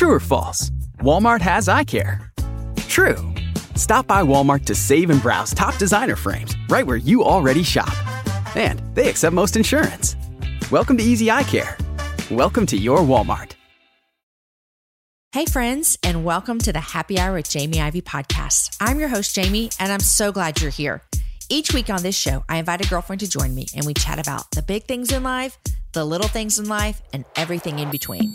True or false? Walmart has eye care. True. Stop by Walmart to save and browse top designer frames right where you already shop. And they accept most insurance. Welcome to Easy Eye Care. Welcome to your Walmart. Hey, friends, and welcome to the Happy Hour with Jamie Ivey podcast. I'm your host, Jamie, and I'm so glad you're here. Each week on this show, I invite a girlfriend to join me and we chat about the big things in life, the little things in life, and everything in between.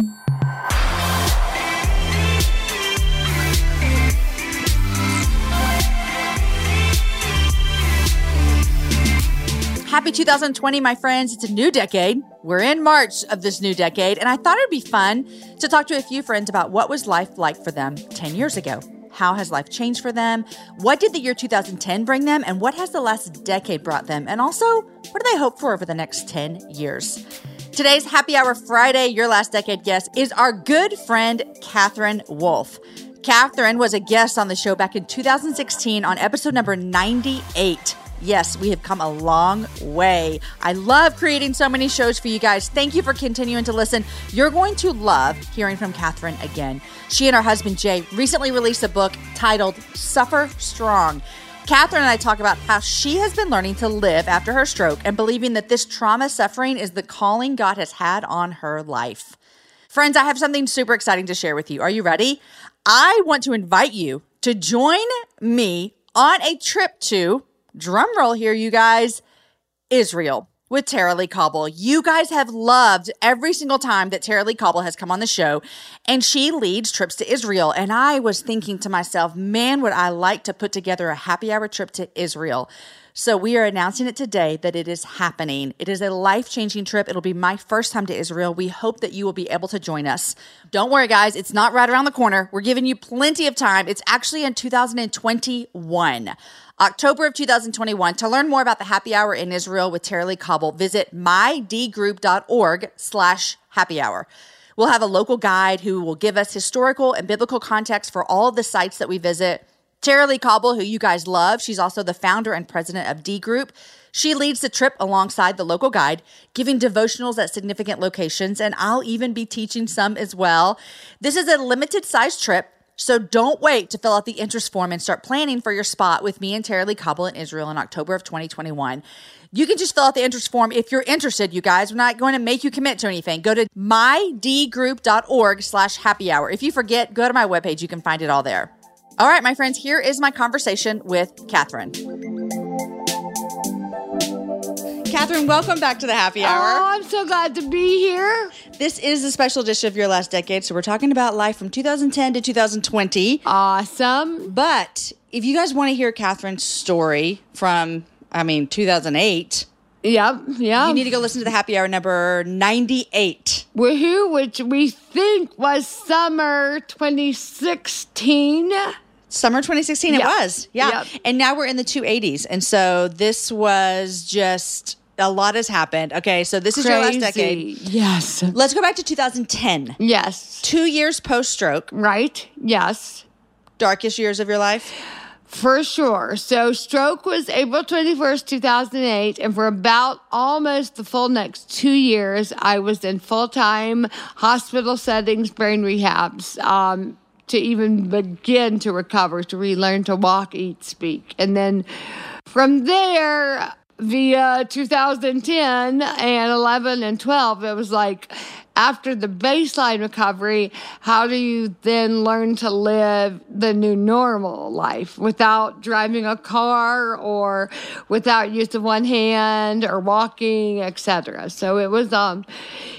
Happy 2020, my friends. It's a new decade. We're in March of this new decade, and I thought it'd be fun to talk to a few friends about what was life like for them 10 years ago. How has life changed for them? What did the year 2010 bring them? And what has the last decade brought them? And also, what do they hope for over the next 10 years? Today's Happy Hour Friday, your last decade guest, is our good friend, Katherine Wolf. Katherine was a guest on the show back in 2016 on episode number 98. Yes, we have come a long way. I love creating so many shows for you guys. Thank you for continuing to listen. You're going to love hearing from Katherine again. She and her husband Jay recently released a book titled Suffer Strong. Katherine and I talk about how she has been learning to live after her stroke and believing that this trauma suffering is the calling God has had on her life. Friends, I have something super exciting to share with you. Are you ready? I want to invite you to join me on a trip to drum roll here, you guys, Israel with Tara-Leigh Cobble. You guys have loved every single time that Tara-Leigh Cobble has come on the show, and she leads trips to Israel. And I was thinking to myself, man, would I like to put together a happy hour trip to Israel? So we are announcing it today that it is happening. It is a life changing trip. It'll be my first time to Israel. We hope that you will be able to join us. Don't worry, guys, it's not right around the corner. We're giving you plenty of time. It's actually in 2021. October of 2021. To learn more about the happy hour in Israel with Tara-Leigh Cobble, visit mydgroup.org slash happy hour. We'll have a local guide who will give us historical and biblical context for all of the sites that we visit. Tara-Leigh Cobble, who you guys love, she's also the founder and president of D Group. She leads the trip alongside the local guide, giving devotionals at significant locations, and I'll even be teaching some as well. This is a limited size trip. So don't wait to fill out the interest form and start planning for your spot with me and Tara-Leigh Cobble in Israel in October of 2021. You can just fill out the interest form if you're interested, you guys. We're not going to make you commit to anything. Go to mydgroup.org slash happy hour. If you forget, go to my webpage. You can find it all there. All right, my friends, here is my conversation with Katherine. Katherine, welcome back to the happy oh, hour. Oh, I'm so glad to be here. This is a special edition of your last decade. So we're talking about life from 2010 to 2020. Awesome. But if you guys want to hear Katherine's story from, I mean, 2008, Yep, yeah. you need to go listen to the happy hour number 98. Woohoo, which we think was summer 2016. Summer 2016, Yeah. it was. Yeah. Yep. And now we're in the 280s. And so this was just a lot has happened. Okay. So this is your last decade. Yes. Let's go back to 2010. Yes. Two years post stroke, Right? Yes. darkest years of your life. For sure. So, stroke was April 21st, 2008. And for about almost the full next two years, I was in full time hospital settings, brain rehabs, um, to even begin to recover, to relearn to walk, eat, speak. And then from there, via 2010 and 11 and 12, it was like, after the baseline recovery, how do you then learn to live the new normal life without driving a car or without use of one hand or walking, etc. So it was um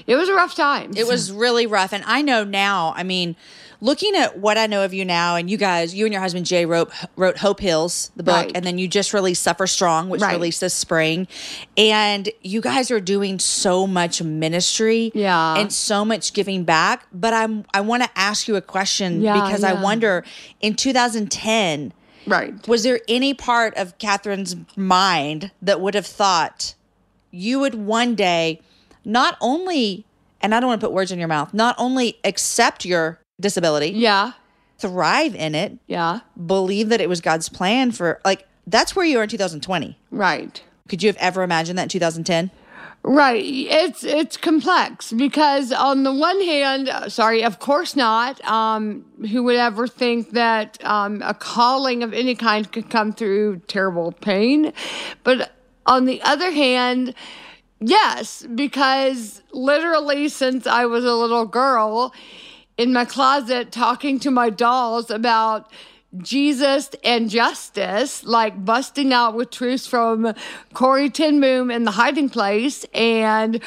it was a rough time. It was really rough. And I know now, I mean, looking at what I know of you now, and you guys, you and your husband Jay wrote wrote Hope Heals, the book, Right. and then you just released Suffer Strong, which Right. released this spring. And you guys are doing so much ministry Yeah. and so much giving back. But I'm I want to ask you a question Yeah, because I wonder in 2010, right. was there any part of Katherine's mind that would have thought you would one day not only, and I don't want to put words in your mouth, not only accept your disability, Yeah. thrive in it, Yeah. believe that it was God's plan for, like, that's where you are in 2020. Right. Could you have ever imagined that in 2010? Right. It's it's complex because on the one hand, sorry, of course not. Um, who would ever think that um, a calling of any kind could come through terrible pain? But on the other hand, yes, because literally since I was a little girl in my closet talking to my dolls about Jesus and justice, like busting out with truths from Corrie ten Boom in the hiding place and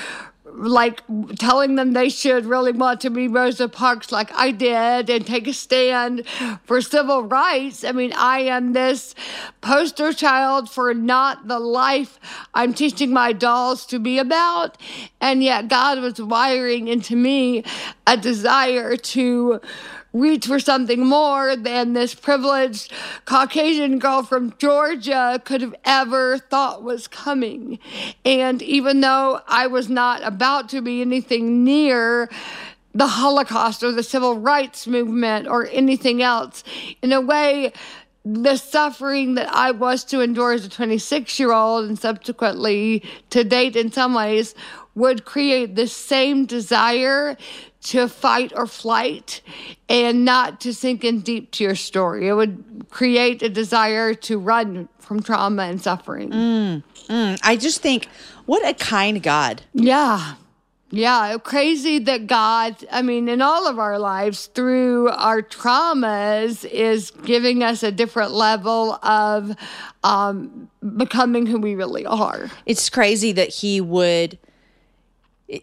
like telling them they should really want to be Rosa Parks like I did and take a stand for civil rights. I mean, I am this poster child for not the life I'm teaching my dolls to be about. And yet God was wiring into me a desire to reach for something more than this privileged Caucasian girl from Georgia could have ever thought was coming. And even though I was not about to be anything near the Holocaust or the civil rights movement or anything else, in a way, the suffering that I was to endure as a 26 year old and subsequently to date in some ways would create the same desire to fight or flight and not to sink in deep to your story. It would create a desire to run from trauma and suffering. Mm, mm. I just think, what a kind God. Yeah. Yeah, crazy that God, I mean, in all of our lives, through our traumas, is giving us a different level of um, becoming who we really are. It's crazy that He would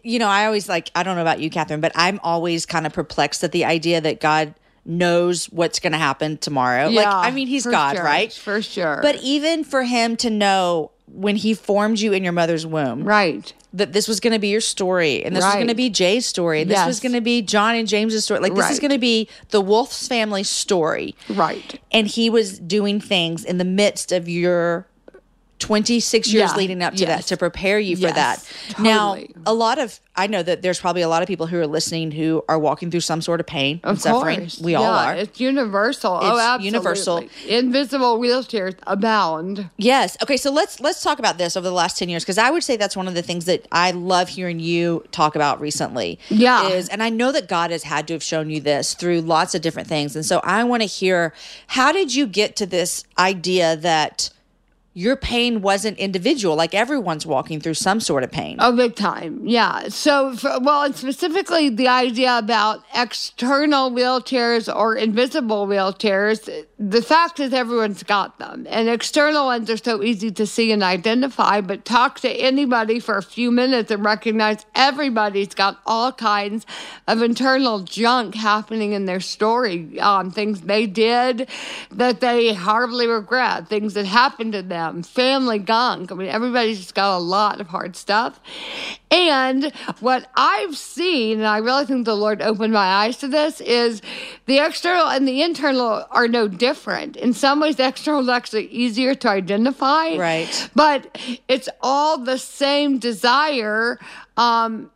you know, I always like, I don't know about you, Katherine, but I'm always kind of perplexed at the idea that God knows what's going to happen tomorrow. Yeah, like, I mean, He's God, sure, right? For sure. But even for Him to know when He formed you in your mother's womb, right? That this was going to be your story, and this right. was going to be Jay's story, and this yes. was going to be John and James's story. Like, this right. is going to be the Wolf's family story. Right. And He was doing things in the midst of your 26 years yeah, leading up to yes. that to prepare you for yes, that. Totally. Now, a lot of I know that there's probably a lot of people who are listening who are walking through some sort of pain of and suffering. Course. We yeah, all are. It's universal. Oh, it's oh, absolutely. Universal. Invisible wheelchairs abound. Yes. Okay, so let's let's talk about this over the last 10 years because I would say that's one of the things that I love hearing you talk about recently. Yeah. Is and I know that God has had to have shown you this through lots of different things. And so I want to hear how did you get to this idea that your pain wasn't individual. Like everyone's walking through some sort of pain. Oh, big time. Yeah. So, for, well, and specifically the idea about external wheelchairs or invisible wheelchairs, the fact is everyone's got them. And external ones are so easy to see and identify, but talk to anybody for a few minutes and recognize everybody's got all kinds of internal junk happening in their story. Um, things they did that they horribly regret, things that happened to them um, family gunk. I mean, everybody's just got a lot of hard stuff. And what I've seen, and I really think the Lord opened my eyes to this, is the external and the internal are no different. In some ways, the external is actually easier to identify. Right. But it's all the same desire. Um,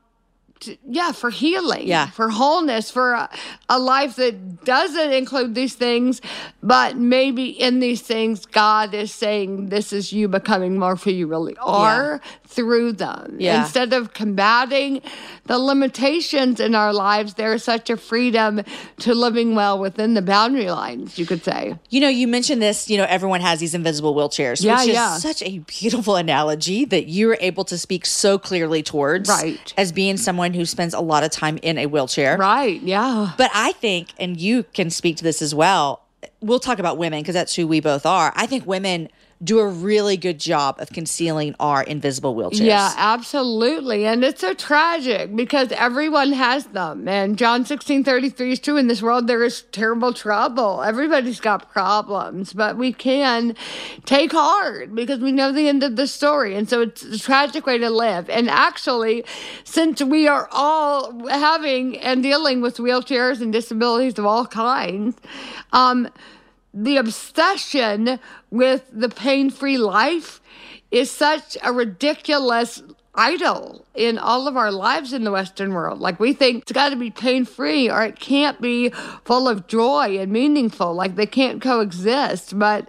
yeah, for healing, yeah, for wholeness, for a, a, life that doesn't include these things, but maybe in these things, God is saying, "This is you becoming more who you really are yeah. Through them." Yeah. Instead of combating the limitations in our lives, there is such a freedom to living well within the boundary lines. You could say. You know, you mentioned this. You know, everyone has these invisible wheelchairs, yeah, which is yeah. such a beautiful analogy that you're able to speak so clearly towards, right? As being someone someone who spends a lot of time in a wheelchair. Right. Yeah. But I think, and you can speak to this as well, we'll talk about women because that's who we both are. I think women do a really good job of concealing our invisible wheelchairs. Yeah, absolutely. And it's so tragic because everyone has them. And John 16 33 is true. In this world, there is terrible trouble. Everybody's got problems, but we can take heart because we know the end of the story. And so it's a tragic way to live. And actually, since we are all having and dealing with wheelchairs and disabilities of all kinds, um, the obsession with the pain free life is such a ridiculous idol in all of our lives in the Western world. Like we think it's got to be pain free or it can't be full of joy and meaningful. Like they can't coexist. But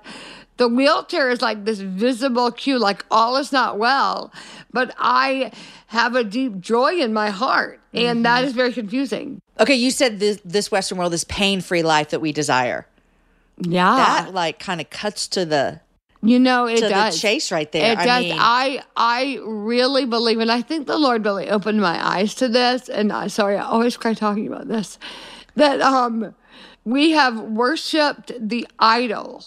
the wheelchair is like this visible cue, like all is not well, but I have a deep joy in my heart. And mm-hmm. that is very confusing. Okay, you said this, this Western world, this pain free life that we desire. Yeah. That like kind of cuts to the you know, it to does. the chase right there. It I does. mean, I I really believe, and I think the Lord really opened my eyes to this. And I sorry, I always cry talking about this. That um, we have worshipped the idol,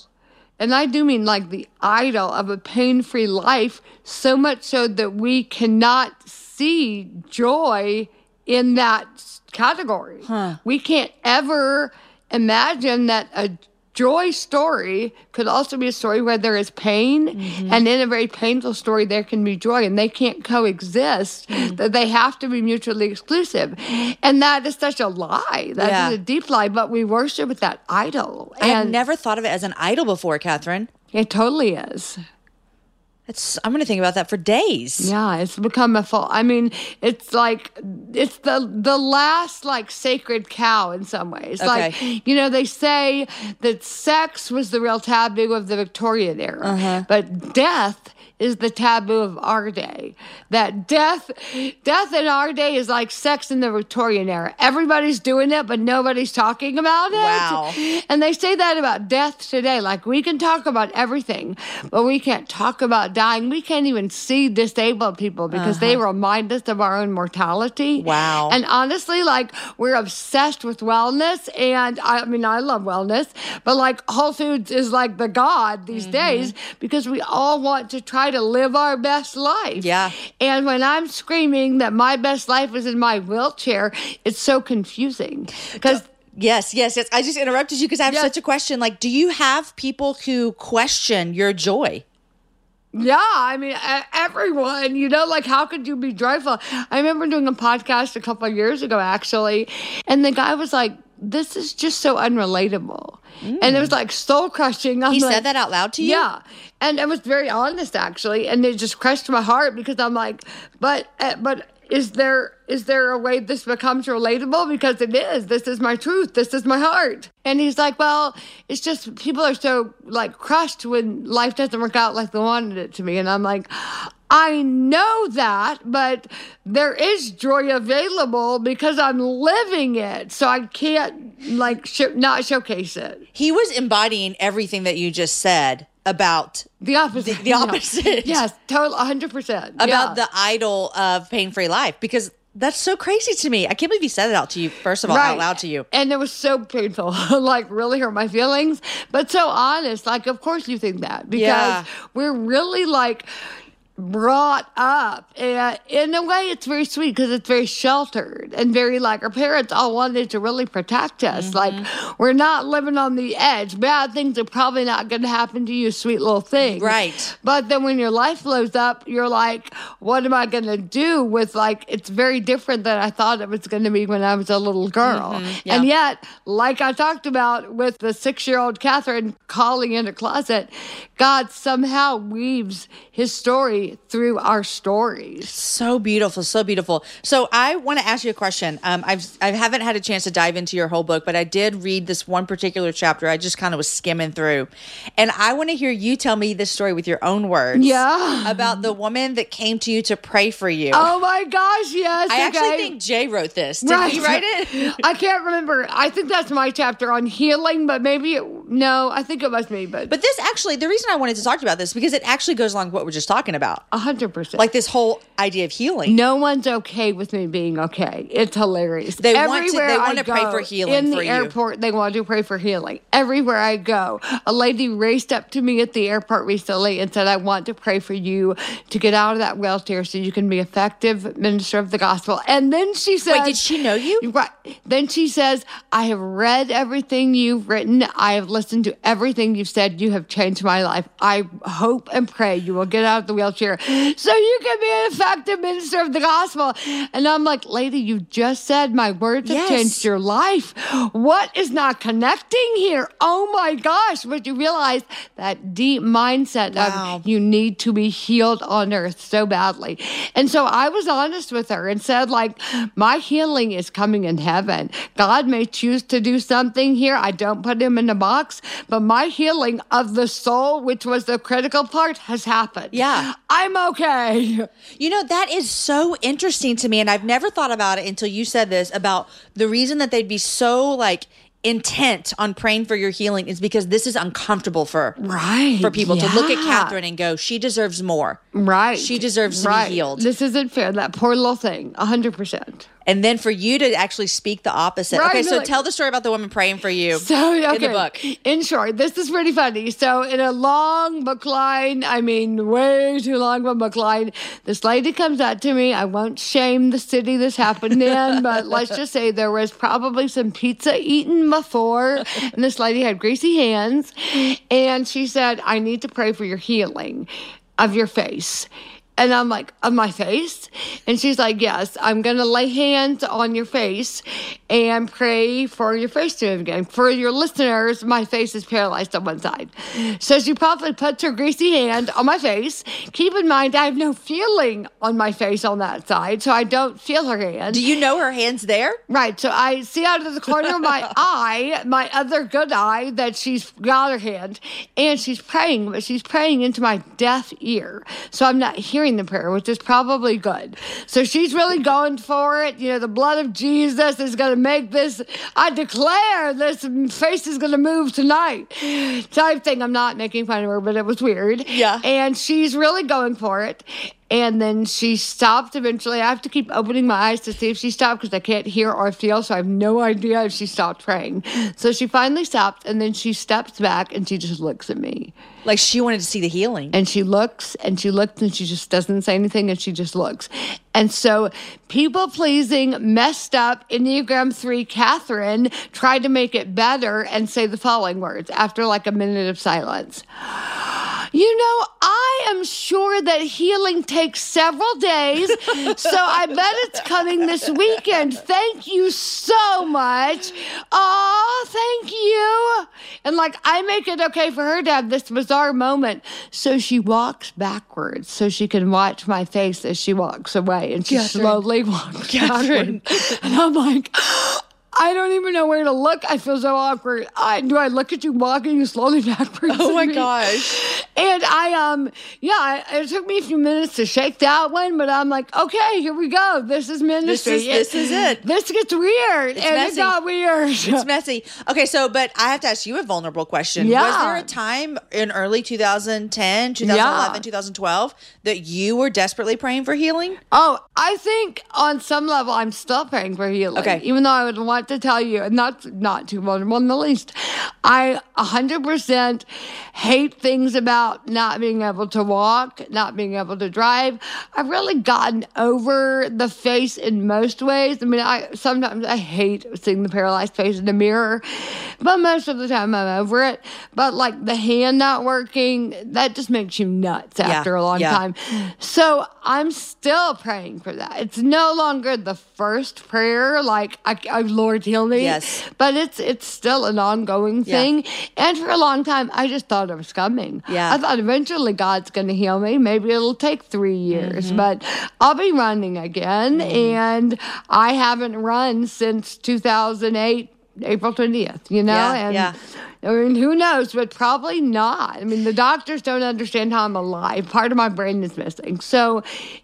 and I do mean like the idol of a pain-free life, so much so that we cannot see joy in that category. We can't ever imagine that a joy story could also be a story where there is pain mm-hmm. and in a very painful story there can be joy and they can't coexist. Mm-hmm. That they have to be mutually exclusive. And that is such a lie. That is Yeah. a deep lie but we worship that idol. I had never thought of it as an idol before, Katherine. it totally is It's I'm going to think about that for days. Yeah, it's become a full. I mean, it's like it's the the last like sacred cow in some ways. Okay. Like you know, they say that sex was the real taboo of the Victorian era, Uh-huh. but death is the taboo of our day. That death, death in our day is like sex in the Victorian era. Everybody's doing it, but nobody's talking about it. Wow. And they say that about death today. Like we can talk about everything, but we can't talk about dying. We can't even see disabled people because they remind us of our own mortality. Uh-huh. Wow. And honestly, like we're obsessed with wellness. And I mean, I love wellness, but like Whole Foods is like the God these Mm-hmm. days because we all want to try to live our best life. Yeah. And when I'm screaming that my best life is in my wheelchair, it's so confusing because. Yes, yes, yes. I just interrupted you because I have Yeah. such a question. Like, do you have people who question your joy? Yeah, I mean, everyone, you know, like, how could you be joyful? I remember doing a podcast a couple of years ago, actually, and the guy was like, this is just so unrelatable. And it was like soul crushing. I'm He like, said that out loud to you? Yeah. And it was very honest, actually. And it just crushed my heart because I'm like, but, uh, but, is there is there a way this becomes relatable because it is this is my truth this is my heart and he's like well it's just people are so like crushed when life doesn't work out like they wanted it to be and i'm like i know that but there is joy available because i'm living it so i can't like sh- not showcase it He was embodying everything that you just said about the opposite The- the opposite. yes total 100% about yeah. the idol of pain-free life because that's so crazy to me. I can't believe he said it out to you. First of all, out loud to you. And it was so painful, like really hurt my feelings, but so honest. Like, of course you think that because Yeah. we're really like brought up and in a way it's very sweet because it's very sheltered and very like our parents all wanted to really protect us Mm-hmm. like we're not living on the edge bad things are probably not going to happen to you sweet little thing Right. but then when your life blows up, you're like, what am I going to do with like, it's very different than I thought it was going to be when I was a little girl. Mm-hmm. yeah. And yet, like I talked about with the six year old Katherine calling in a closet, God somehow weaves his story through our stories. So beautiful, so beautiful. So I want to ask you a question. Um, I've I haven't had a chance to dive into your whole book, but I did read this one particular chapter. I just kind of was skimming through, and I want to hear you tell me this story with your own words. Yeah. about the woman that came to you to pray for you. Oh my gosh, yes. I actually think Jay wrote this. Did he write it? I can't remember. I think that's my chapter on healing, but maybe it, no, I think it was me, but But this actually, the reason I wanted to talk to you about this because it actually goes along with what we're just talking about, a hundred percent. like this whole idea of healing. No one's okay with me being okay. It's hilarious. They want to- they Everywhere want I to pray go, for healing In for the you. airport, they want to pray for healing. Everywhere I go, a lady raced up to me at the airport recently and said, "I want to pray for you to get out of that wheelchair so you can be effective minister of the gospel." And then she said, Wait, did she know you? Right. Then she says, I have read everything you've written. I have listened to everything you've said. You have changed my life. I hope and pray you will get out of the wheelchair so you can be an effective minister of the gospel. And I'm like, lady, you just said my words Yes. have changed your life. What is not connecting here? Oh my gosh. But you realize that deep mindset Wow. of you need to be healed on earth so badly. And so I was honest with her and said, like, my healing is coming in heaven. God may choose to do something here. I don't put him in a box. but my healing of the soul, which was the critical part, has happened. Yeah. I'm okay. You know, that is so interesting to me. And I've never thought about it until you said this about the reason that they'd be so like intent on praying for your healing is because this is uncomfortable for Right. for people to look at. Katherine and go, she deserves more. Right. She deserves to be right. healed. This isn't fair. That poor little thing. 100%. And then for you to actually speak the opposite. Right, okay, so like- tell the story about the woman praying for you So okay. in the book. In short, this is pretty funny. So in a long book line, I mean way too long of a book line, this lady comes out to me. I won't shame the city this happened in, but let's just say there was probably some pizza eaten before, and this lady had greasy hands, and she said, "I need to pray for your healing of your face." And I'm like, on my face? And she's like, yes, I'm going to lay hands on your face and pray for your face to move again. For your listeners, my face is paralyzed on one side. So she probably puts her greasy hand on my face. Keep in mind, I have no feeling on my face on that side, so I don't feel her hand. Do you know her hands there? Right. So I see out of the corner of my eye, my other good eye, that she's got her hand and she's praying, but she's praying into my deaf ear. So I'm not hearing the prayer, which is probably good. So she's really going for it. You know, the blood of Jesus is going to make this, I declare this face is going to move tonight type thing. I'm not making fun of her, but it was weird. Yeah. And she's really going for it. And then she stopped eventually. I have to keep opening my eyes to see if she stopped because I can't hear or feel, so I have no idea if she stopped praying. So she finally stopped, and then she steps back and she just looks at me. Like she wanted to see the healing. And she looks and she looks and she just doesn't say anything and she just looks. And so, people pleasing, messed up Enneagram 3 Katherine tried to make it better and say the following words after like a minute of silence. You know, I am sure that healing takes several days, so I bet it's coming this weekend. Thank you so much. Oh, thank you. And like, I make it okay for her to have this bizarre moment. So she walks backwards so she can watch my face as she walks away. And she Katherine. slowly walks Katherine. And I'm like, I don't even know where to look. I feel so awkward. I, do I look at you walking slowly backwards? Oh my me? gosh. And I um yeah, I, it took me a few minutes to shake that one, but I'm like, okay, here we go. This is ministry. is- this is it. This gets weird, and messy. it got weird. It's messy. Okay, so but I have to ask you a vulnerable question. Yeah. Was there a time in early 2010, 2011, Yeah. 2012 that you were desperately praying for healing? Oh, I think on some level I'm still praying for healing. Okay. Even though I would want to tell you, and that's not too vulnerable in the least. I 100% hate things about not being able to walk, not being able to drive. I've really gotten over the face in most ways. I mean, I sometimes I hate seeing the paralyzed face in the mirror, but most of the time I'm over it. But like the hand not working, that just makes you nuts after a long yeah. time. So I'm still praying for that. It's no longer the first prayer, like I, I Lord heal me. Yes. but it's it's still an ongoing thing. Yeah. And for a long time, I just thought it was coming. Yeah. I thought eventually God's going to heal me. Maybe it'll take three years, Mm-hmm. but I'll be running again. And I haven't run since 2008. April 20th, you know? Yeah, and yeah. I mean, who knows, but probably not. I mean, the doctors don't understand how I'm alive. Part of my brain is missing. So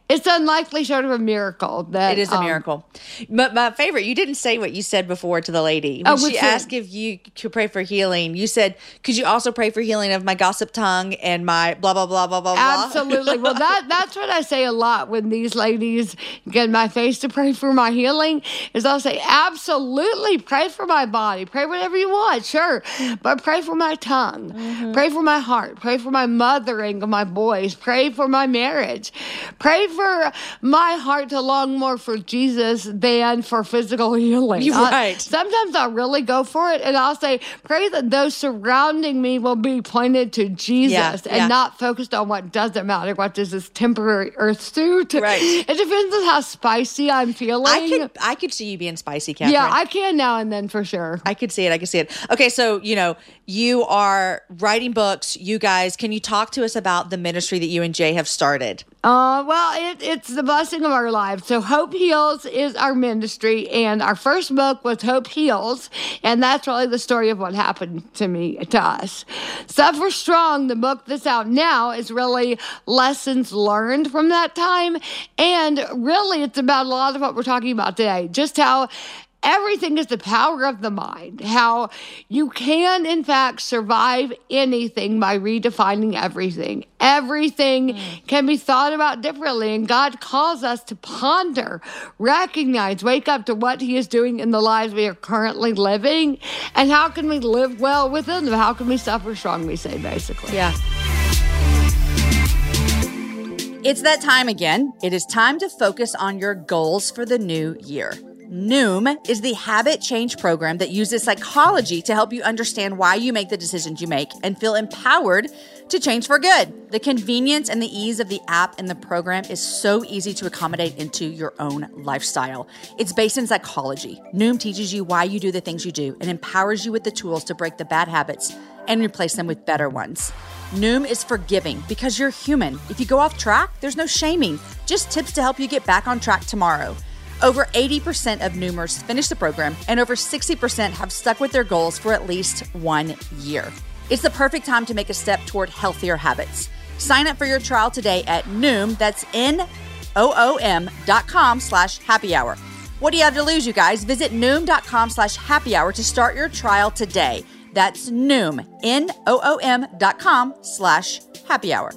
it's unlikely, sort of a miracle that It is a um, miracle. But my favorite, you didn't say what you said before to the lady. When Oh, she which asked if you could pray for healing, you said, Could you also pray for healing of my gossip tongue and my blah blah blah blah blah blah? Absolutely. Well, that that's what I say a lot when these ladies get my face to pray for my healing. Is I'll say, absolutely, pray for my body, pray whatever you want, sure, but pray for my tongue, Mm-hmm. pray for my heart, pray for my mothering of my boys, pray for my marriage, pray for my heart to long more for Jesus than for physical healing. You're I- right. sometimes I'll really go for it, and I'll say, pray that those surrounding me will be pointed to Jesus Yeah, and yeah. not focused on what doesn't matter, what does this temporary earth suit. Right. It depends on how spicy I'm feeling. I could I could see you being spicy, Katherine. yeah, I can now and then for sure. I could see it. I could see it. Okay, so you know, you are writing books. You guys, can you talk to us about the ministry that you and Jay have started? Uh, well, it, it's the blessing of our lives. So, Hope Heals is our ministry, and our first book was Hope Heals, and that's really the story of what happened to me, to us. Suffer Strong, the book that's out now, is really lessons learned from that time, and really it's about a lot of what we're talking about today. Just how everything is the power of the mind. How you can, in fact, survive anything by redefining everything. Everything mm. can be thought about differently, and God calls us to ponder, recognize, wake up to what He is doing in the lives we are currently living, and how can we live well within them? How can we suffer strong? We say, basically. Yeah. It's that time again. It is time to focus on your goals for the new year. Noom is the habit change program that uses psychology to help you understand why you make the decisions you make and feel empowered to change for good. The convenience and the ease of the app and the program is so easy to accommodate into your own lifestyle. It's based in psychology. Noom teaches you why you do the things you do and empowers you with the tools to break the bad habits and replace them with better ones. Noom is forgiving because you're human. If you go off track, there's no shaming, just tips to help you get back on track tomorrow. Over 80% of Noomers finish the program, and over 60% have stuck with their goals for at least one year. It's the perfect time to make a step toward healthier habits. Sign up for your trial today at Noom, that's N-O-O-M dot com slash happy hour. What do you have to lose, you guys? Visit Noom.com slash happy hour to start your trial today. That's Noom, N-O-O-M dot com slash happy hour.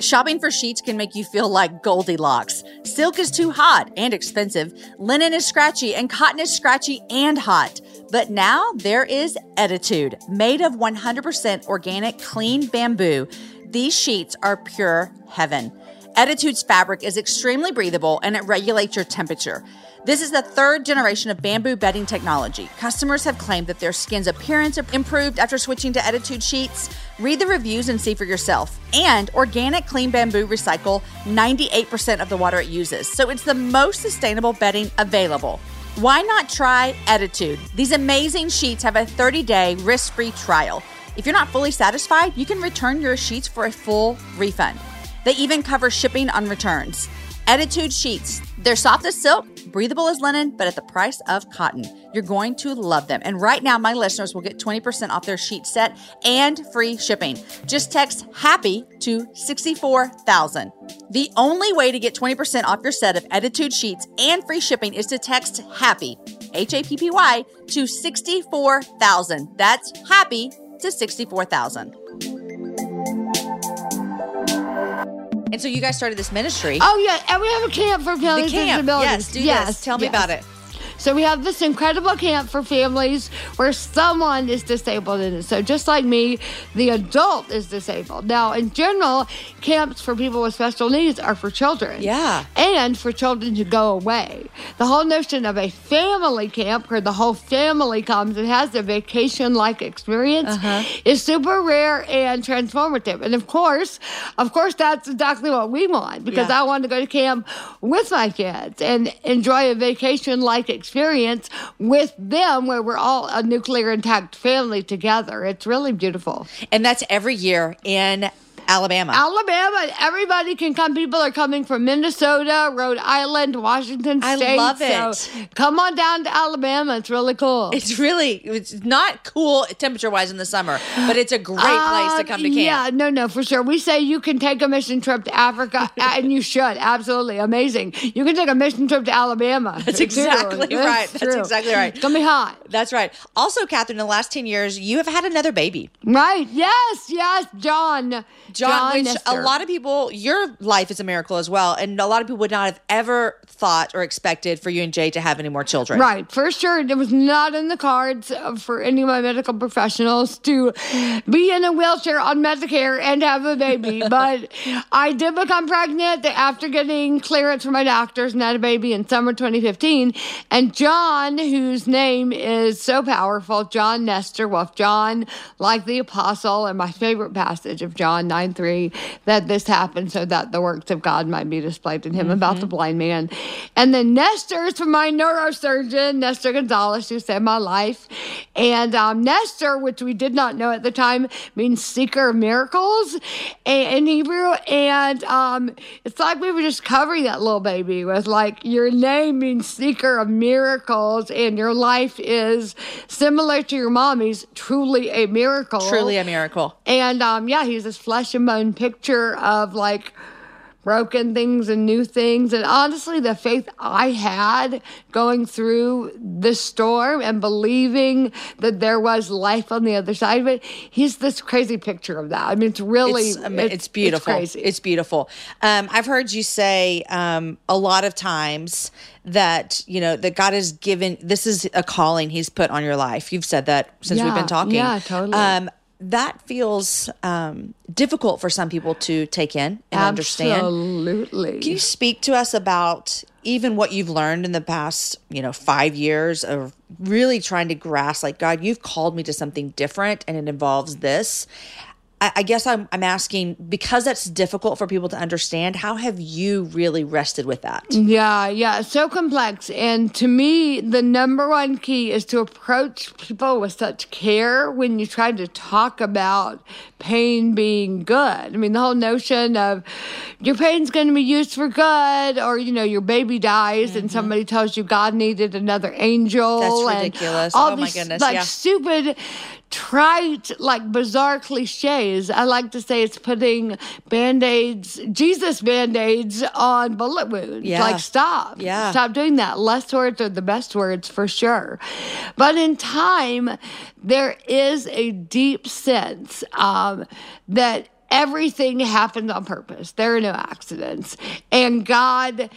Shopping for sheets can make you feel like Goldilocks. Silk is too hot and expensive, linen is scratchy, and cotton is scratchy and hot. But now there is Ettitude, made of 100% organic clean bamboo. These sheets are pure heaven. Ettitude's fabric is extremely breathable and it regulates your temperature. This is the third generation of bamboo bedding technology. Customers have claimed that their skin's appearance improved after switching to Ettitude sheets. Read the reviews and see for yourself. And organic clean bamboo recycle 98% of the water it uses, so it's the most sustainable bedding available. Why not try Ettitude? These amazing sheets have a 30 day risk free trial. If you're not fully satisfied, you can return your sheets for a full refund. They even cover shipping on returns. Ettitude sheets. They're soft as silk, breathable as linen, but at the price of cotton. You're going to love them. And right now, my listeners will get 20% off their sheet set and free shipping. Just text HAPPY to 64000. The only way to get 20% off your set of Ettitude sheets and free shipping is to text HAPPY, H A P P Y, to 64000. That's HAPPY to 64000. And so you guys started this ministry. Oh yeah, and we have a camp for families the camp. with disabilities. Yes, do yes, this. Tell me about it. So we have this incredible camp for families where someone is disabled in it. So just like me, the adult is disabled. Now, in general, camps for people with special needs are for children. Yeah. And for children to go away. The whole notion of a family camp where the whole family comes and has a vacation like experience uh-huh. is super rare and transformative. And of course, of course, that's exactly what we want because yeah. I want to go to camp with my kids and enjoy a vacation like experience experience with them where we're all a nuclear intact family together. It's really beautiful. And that's every year in Alabama. Alabama. Everybody can come. People are coming from Minnesota, Rhode Island, Washington State. I love it. So come on down to Alabama. It's really cool. It's really, it's not cool temperature wise in the summer, but it's a great place to uh, come to camp. Yeah, no, no, for sure. We say you can take a mission trip to Africa, and you should. Absolutely. Amazing. You can take a mission trip to Alabama. That's exactly right. That's exactly right. It's going to be hot. That's right. Also, Katherine, in the last 10 years, you have had another baby. Right. Yes, yes. John. John, John which a lot of people, your life is a miracle as well. And a lot of people would not have ever thought or expected for you and Jay to have any more children. Right. For sure. It was not in the cards for any of my medical professionals to be in a wheelchair on Medicare and have a baby. but I did become pregnant after getting clearance from my doctors and had a baby in summer 2015. And John, whose name is so powerful, John Nestor, well, John, like the apostle, and my favorite passage of John 9 9 3, that this happened so that the works of God might be displayed in him mm-hmm. about the blind man. And then Nestor's from my neurosurgeon, Nestor Gonzalez, who saved my life. And um, Nestor, which we did not know at the time, means seeker of miracles in Hebrew. And um, it's like we were just covering that little baby with like, your name means seeker of miracles, and your life is similar to your mommy's, truly a miracle. Truly a miracle. And um, yeah, he's this flesh bone picture of like, broken things and new things. And honestly, the faith I had going through the storm and believing that there was life on the other side of it, he's this crazy picture of that. I mean, it's really, it's, it's, it's beautiful. It's, it's beautiful. Um, I've heard you say um, a lot of times that you know that God has given. This is a calling He's put on your life. You've said that since yeah, we've been talking. Yeah, totally. Um, that feels um, difficult for some people to take in and understand. Absolutely. Can you speak to us about even what you've learned in the past, you know, five years of really trying to grasp, like, God, you've called me to something different and it involves this. I, guess I'm, I'm asking because that's difficult for people to understand. How have you really rested with that? Yeah, yeah, so complex. And to me, the number one key is to approach people with such care when you try to talk about pain being good. I mean, the whole notion of your pain's going to be used for good, or you know, your baby dies mm-hmm. and somebody tells you God needed another angel. That's ridiculous. oh these, my goodness! Like yeah. stupid trite, like bizarre cliches. I like to say it's putting band aids, Jesus band aids on bullet wounds. Yeah. Like, stop. Yeah. Stop doing that. Less words are the best words for sure. But in time, there is a deep sense um, that everything happens on purpose. There are no accidents. And God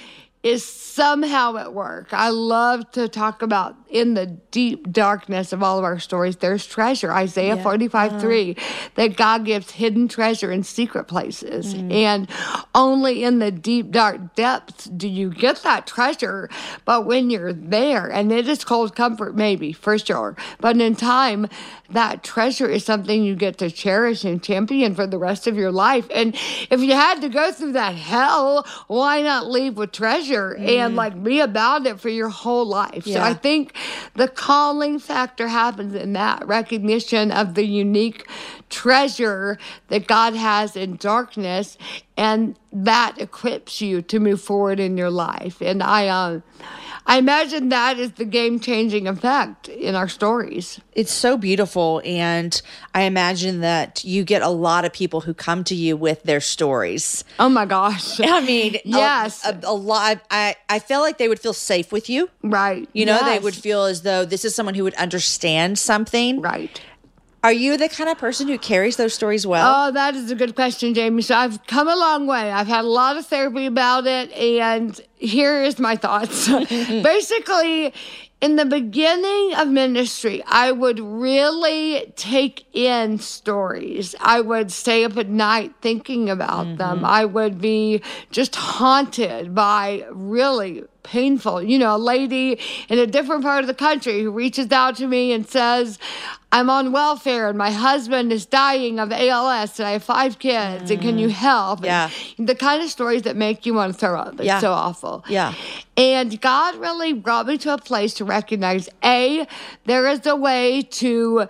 is somehow at work. I love to talk about in the deep darkness of all of our stories, there's treasure. Isaiah yeah. 45 uh-huh. 3, that God gives hidden treasure in secret places. Mm. And only in the deep, dark depths do you get that treasure. But when you're there, and it is cold comfort, maybe, for sure. But in time, that treasure is something you get to cherish and champion for the rest of your life. And if you had to go through that hell, why not leave with treasure mm. and like be about it for your whole life? Yeah. So I think the calling factor happens in that recognition of the unique treasure that God has in darkness, and that equips you to move forward in your life. And I, uh, I imagine that is the game changing effect in our stories. It's so beautiful. And I imagine that you get a lot of people who come to you with their stories. Oh my gosh. I mean, yes. A, a, a lot. I, I feel like they would feel safe with you. Right. You know, yes. they would feel as though this is someone who would understand something. Right. Are you the kind of person who carries those stories well? Oh, that is a good question, Jamie. So I've come a long way. I've had a lot of therapy about it, and here is my thoughts. Basically, in the beginning of ministry, I would really take in stories. I would stay up at night thinking about mm-hmm. them. I would be just haunted by really painful. You know, a lady in a different part of the country who reaches out to me and says, I'm on welfare and my husband is dying of ALS and I have five kids mm. and can you mm. help? Yeah. And the kind of stories that make you want to throw up. It's yeah. so awful. Yeah. And God really brought me to a place to recognize A, there is a way to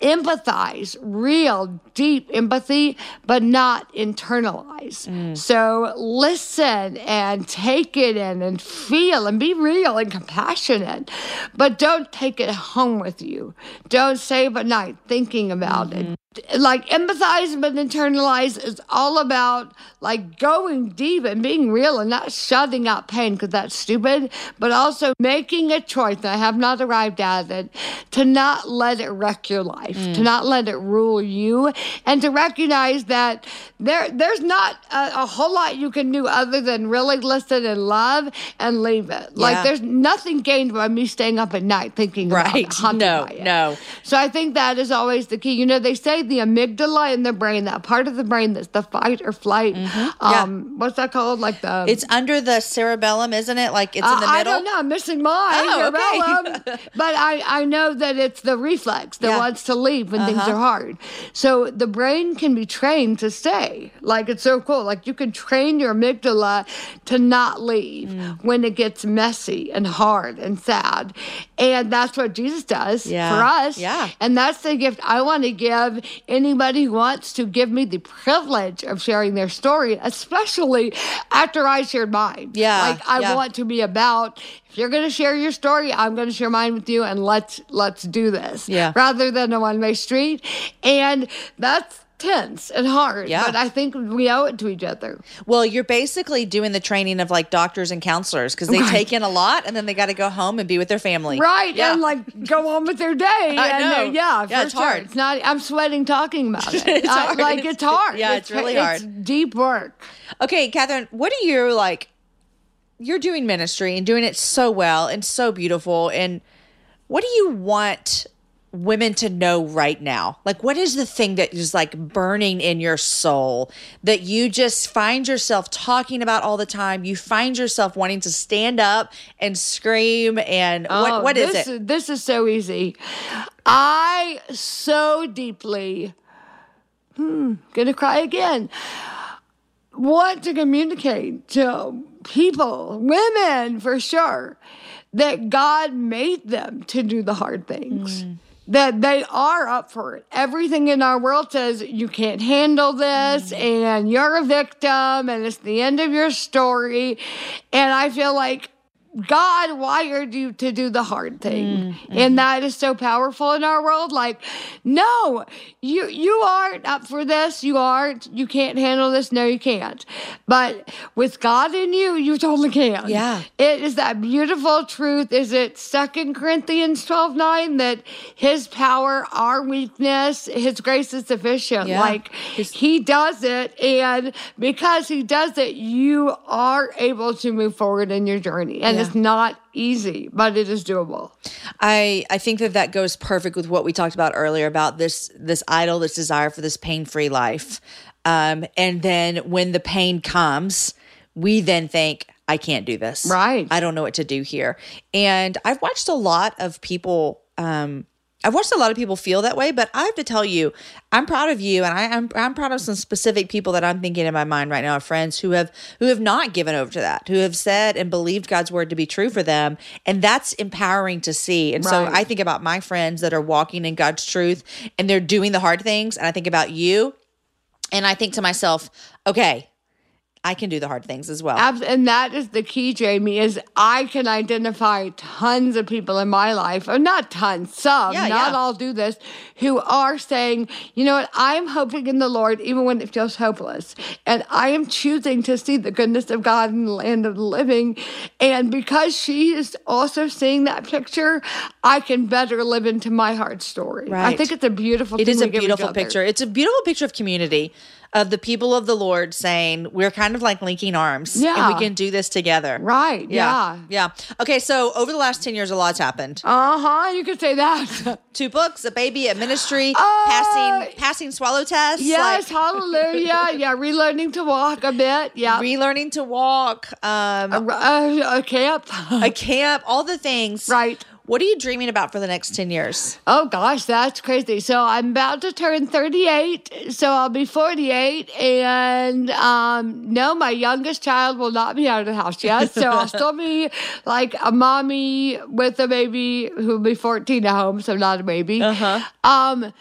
empathize, real deep empathy, but not internalize. Mm. So listen and take it in and feel and be real and compassionate, but don't take it home with you. Don't save a night thinking about mm-hmm. it like empathize but internalize is all about like going deep and being real and not shutting out pain because that's stupid but also making a choice i have not arrived at it to not let it wreck your life mm. to not let it rule you and to recognize that there there's not a, a, whole lot you can do other than really listen and love and leave it yeah. like there's nothing gained by me staying up at night thinking right about it, no it. no so i think that is always the key you know they say the amygdala in the brain, that part of the brain that's the fight or flight. Mm-hmm. Um, yeah. What's that called? Like the. It's under the cerebellum, isn't it? Like it's in the middle. I don't know. I'm missing mine. Oh. Okay. but I, I know that it's the reflex that yeah. wants to leave when uh-huh. things are hard. So the brain can be trained to stay. Like it's so cool. Like you can train your amygdala to not leave mm. when it gets messy and hard and sad. And that's what Jesus does Yeah. for us. Yeah. And that's the gift I want to give anybody who wants to give me the privilege of sharing their story, especially after I shared mine. Yeah, Like I yeah. want to be about if you're going to share your story, I'm going to share mine with you and let's let's do this. Yeah. Rather than a one-way street. And that's tense and hard, Yeah. but I think we owe it to each other. Well, you're basically doing the training of like doctors and counselors because they Right. take in a lot and then they got to go home and be with their family. Right, Yeah. and like go on with their day. I and, uh, know. yeah, Yeah, it's sure. hard. It's not. I'm sweating talking about it. It's I- hard. Like It's- it's hard. yeah, it's really hard. It's deep work. Okay, Katherine, what are you like? You're doing ministry and doing it so well and so beautiful. And what do you want women to know right now? Like, what is the thing that is like burning in your soul that you just find yourself talking about all the time? You find yourself wanting to stand up and scream. And what, Oh, what is this it? this is so easy. I so deeply, hmm, gonna cry again. Want to communicate to people, women for sure, that God made them to do the hard things. That they are up for it. Everything in our world says you can't handle this mm. and you're a victim and it's the end of your story. And I feel like God wired you to do the hard thing. Mm, and mm-hmm. that is so powerful in our world. Like, no, you you aren't up for this. You aren't. You can't handle this. No, you can't. But with God in you, you totally can. Yeah. It is that beautiful truth. Is it Second Corinthians 12 9 that his power, our weakness, his grace is sufficient. Yeah. Like he does it. And because he does it, you are able to move forward in your journey. And Yeah. It's not easy, but it is doable. I I think that that goes perfect with what we talked about earlier about this this idol, this desire for this pain free life, um, and then when the pain comes, we then think. I can't do this. Right. I don't know what to do here. And I've watched a lot of people um I've watched a lot of people feel that way, but I have to tell you, I'm proud of you, and I, I'm I'm proud of some specific people that I'm thinking in my mind right now, of friends who have who have not given over to that, who have said and believed God's word to be true for them, and that's empowering to see. And so I think about my friends that are walking in God's truth, and they're doing the hard things, and I think about you, and I think to myself, okay, I can do the hard things as well. And that is the key, Jamie, is I can identify tons of people in my life, or not tons, some, Yeah, not yeah. all do this, who are saying, you know what, I'm hoping in the Lord even when it feels hopeless. And I am choosing to see the goodness of God in the land of the living. And because she is also seeing that picture, I can better live into my heart story. I think it's a beautiful It is a beautiful picture. It's a beautiful picture of community, of the people of the Lord saying, we're kind of like linking arms. And Yeah. we can do this together. Right, yeah. Yeah. Okay. So over the last 10 years, a lot's happened. Uh huh, you could say that. Two books, a baby, a ministry, Uh, passing, passing swallow tests. Yes, like hallelujah. Yeah, relearning to walk a bit. Yeah. relearning to walk, um, uh, a camp. a camp, all the things. Right. What are you dreaming about for the next 10 years? oh gosh, that's crazy. So I'm about to turn 38, so I'll be 48, and um, no, my youngest child will not be out of the house yet. So I'll still be like a mommy with a baby who'll be 14 at home, so not a baby. Uh-huh. Um,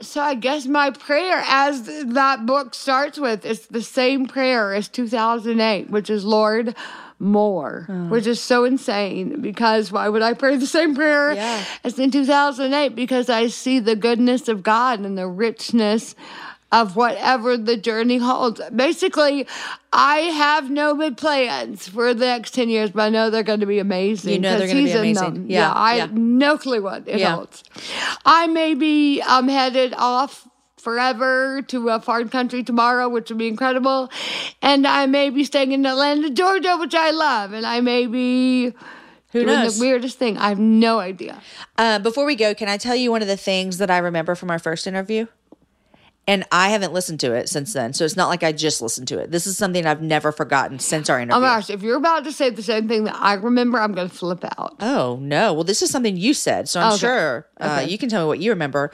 so I guess my prayer, as that book starts with, it's the same prayer as 2008, which is Lord, more, which is so insane because why would I pray the same prayer Yeah. as in 2008? Because I see the goodness of God and the richness of whatever the journey holds. Basically, I have no big plans for the next 10 years, but I know they're going to be amazing. You know they're 'cause gonna be amazing. them. Yeah, I yeah. have no clue what it Yeah. holds. I may be um, headed off forever to a foreign country tomorrow, which would be incredible. And I may be staying in Atlanta, Georgia, which I love. And I may be Who doing knows? the weirdest thing. I have no idea. Uh, before we go, can I tell you one of the things that I remember from our first interview? And I haven't listened to it since then. So it's not like I just listened to it. This is something I've never forgotten since our interview. Oh my gosh, if you're about to say the same thing that I remember, I'm going to flip out. Oh no! Well, this is something you said, so I'm Okay. sure uh, Okay. you can tell me what you remember.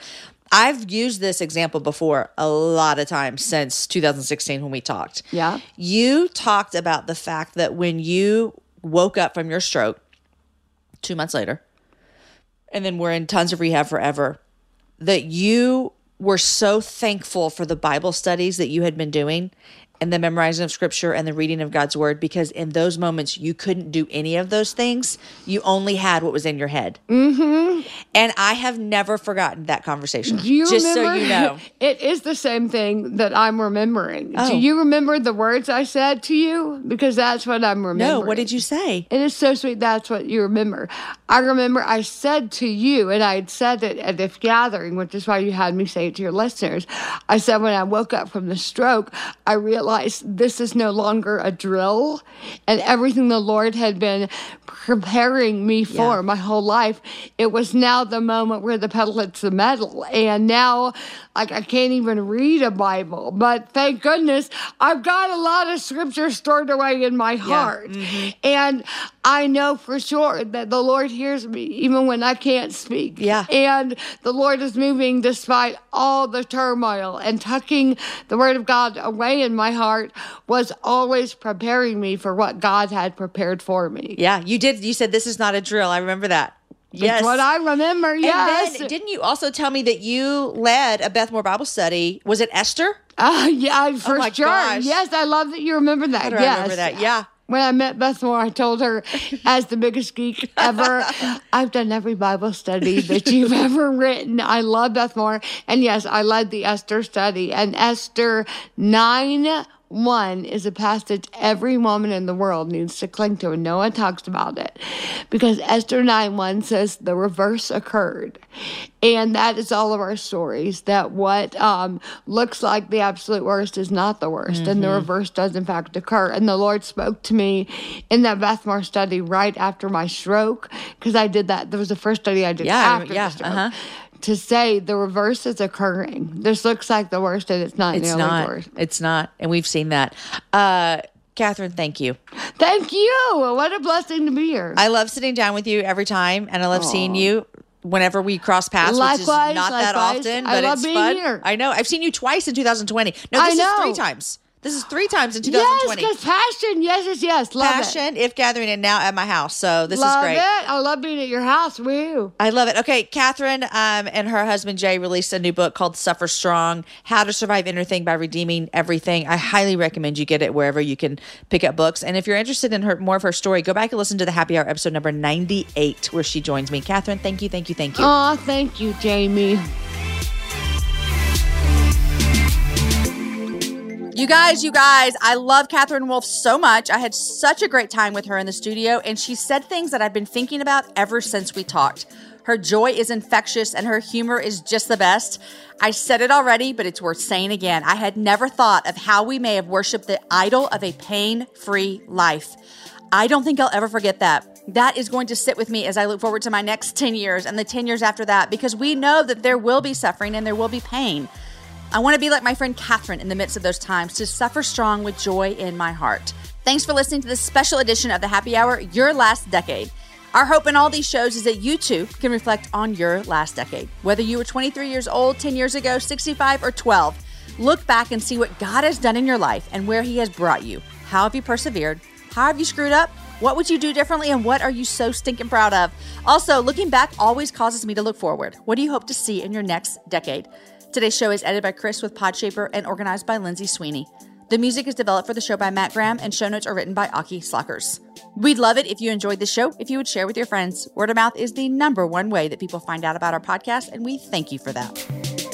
I've used this example before a lot of times since 2016 when we talked. Yeah. You talked about the fact that when you woke up from your stroke two months later, and then we're in tons of rehab forever, that you were so thankful for the Bible studies that you had been doing and the memorizing of scripture and the reading of God's word because in those moments you couldn't do any of those things. You only had what was in your head. Mm-hmm. And I have never forgotten that conversation. Do you just remember? so you know. It is the same thing that I'm remembering. Oh. Do you remember the words I said to you? Because that's what I'm remembering. No, what did you say? It is so sweet. That's what you remember. I remember I said to you, and I had said it at this gathering, which is why you had me say it to your listeners. I said when I woke up from the stroke, I realized this is no longer a drill, and everything the Lord had been preparing me for Yeah. my whole life, it was now the moment where the pedal hits the metal. And now, like, I can't even read a Bible, but thank goodness I've got a lot of scripture stored away in my heart. Mm-hmm. And I know for sure that the Lord hears me even when I can't speak. Yeah. And the Lord is moving despite all the turmoil and tucking the word of God away in my heart was always preparing me for what God had prepared for me. Yeah, you did. You said this is not a drill. I remember that. Yes. That's what I remember. Yes. And then didn't you also tell me that you led a Beth Moore Bible study? Was it Esther? Uh, yeah, for Oh sure. gosh. Yes, I love that you remember that. Do I yes. remember that? Yeah. When I met Beth Moore, I told her, as the biggest geek ever, I've done every Bible study that you've ever written. I love Beth Moore. And yes, I led the Esther study. And Esther 9 1 is a passage every woman in the world needs to cling to, and no one talks about it. Because Esther 9 1 says the reverse occurred. And that is all of our stories that what um, looks like the absolute worst is not the worst, and the reverse does, in fact, occur. And the Lord spoke to me in that Beth Moore study right after my stroke, because I did that. That was the first study I did Yeah, after yeah, the stroke. uh-huh. To say the reverse is occurring. This looks like the worst, and it's not It's not. worst. It's not. And we've seen that. Uh, Katherine, thank you. Thank you. What a blessing to be here. I love sitting down with you every time, and I love seeing you whenever we cross paths, which is Likewise, not that likewise. often, I but love it's being fun. here. I know. I've seen you twice in 2020. No, I this is three times. This is three times in yes, 2020. because passion. Yes, yes, yes. Love it. Passion, if gathering, and now at my house. So this Love is great. it. I love being at your house. Woo. I love it. Okay, Katherine um, and her husband Jay released a new book called Suffer Strong How to Survive Anything by Redeeming Everything. I highly recommend you get it wherever you can pick up books. And if you're interested in her more of her story, go back and listen to the Happy Hour episode number 98, where she joins me. Katherine, thank you, thank you, thank you. Aw, thank you, Jamie. You guys, you guys, I love Katherine Wolf so much. I had such a great time with her in the studio, and she said things that I've been thinking about ever since we talked. Her joy is infectious and her humor is just the best. I said it already, but it's worth saying again. I had never thought of how we may have worshiped the idol of a pain free life. I don't think I'll ever forget that. That is going to sit with me as I look forward to my next 10 years and the 10 years after that because we know that there will be suffering and there will be pain. I want to be like my friend Katherine in the midst of those times to suffer strong with joy in my heart. Thanks for listening to this special edition of the Happy Hour, Your Last Decade. Our hope in all these shows is that you too can reflect on your last decade. Whether you were 23 years old, 10 years ago, 65, or 12, look back and see what God has done in your life and where He has brought you. How have you persevered? How have you screwed up? What would you do differently? And what are you so stinking proud of? Also, looking back always causes me to look forward. What do you hope to see in your next decade? Today's show is edited by Chris with Podshaper and organized by Lindsay Sweeney. The music is developed for the show by Matt Graham, and show notes are written by Aki Slockers. We'd love it if you enjoyed the show, if you would share with your friends. Word of mouth is the number one way that people find out about our podcast, and we thank you for that.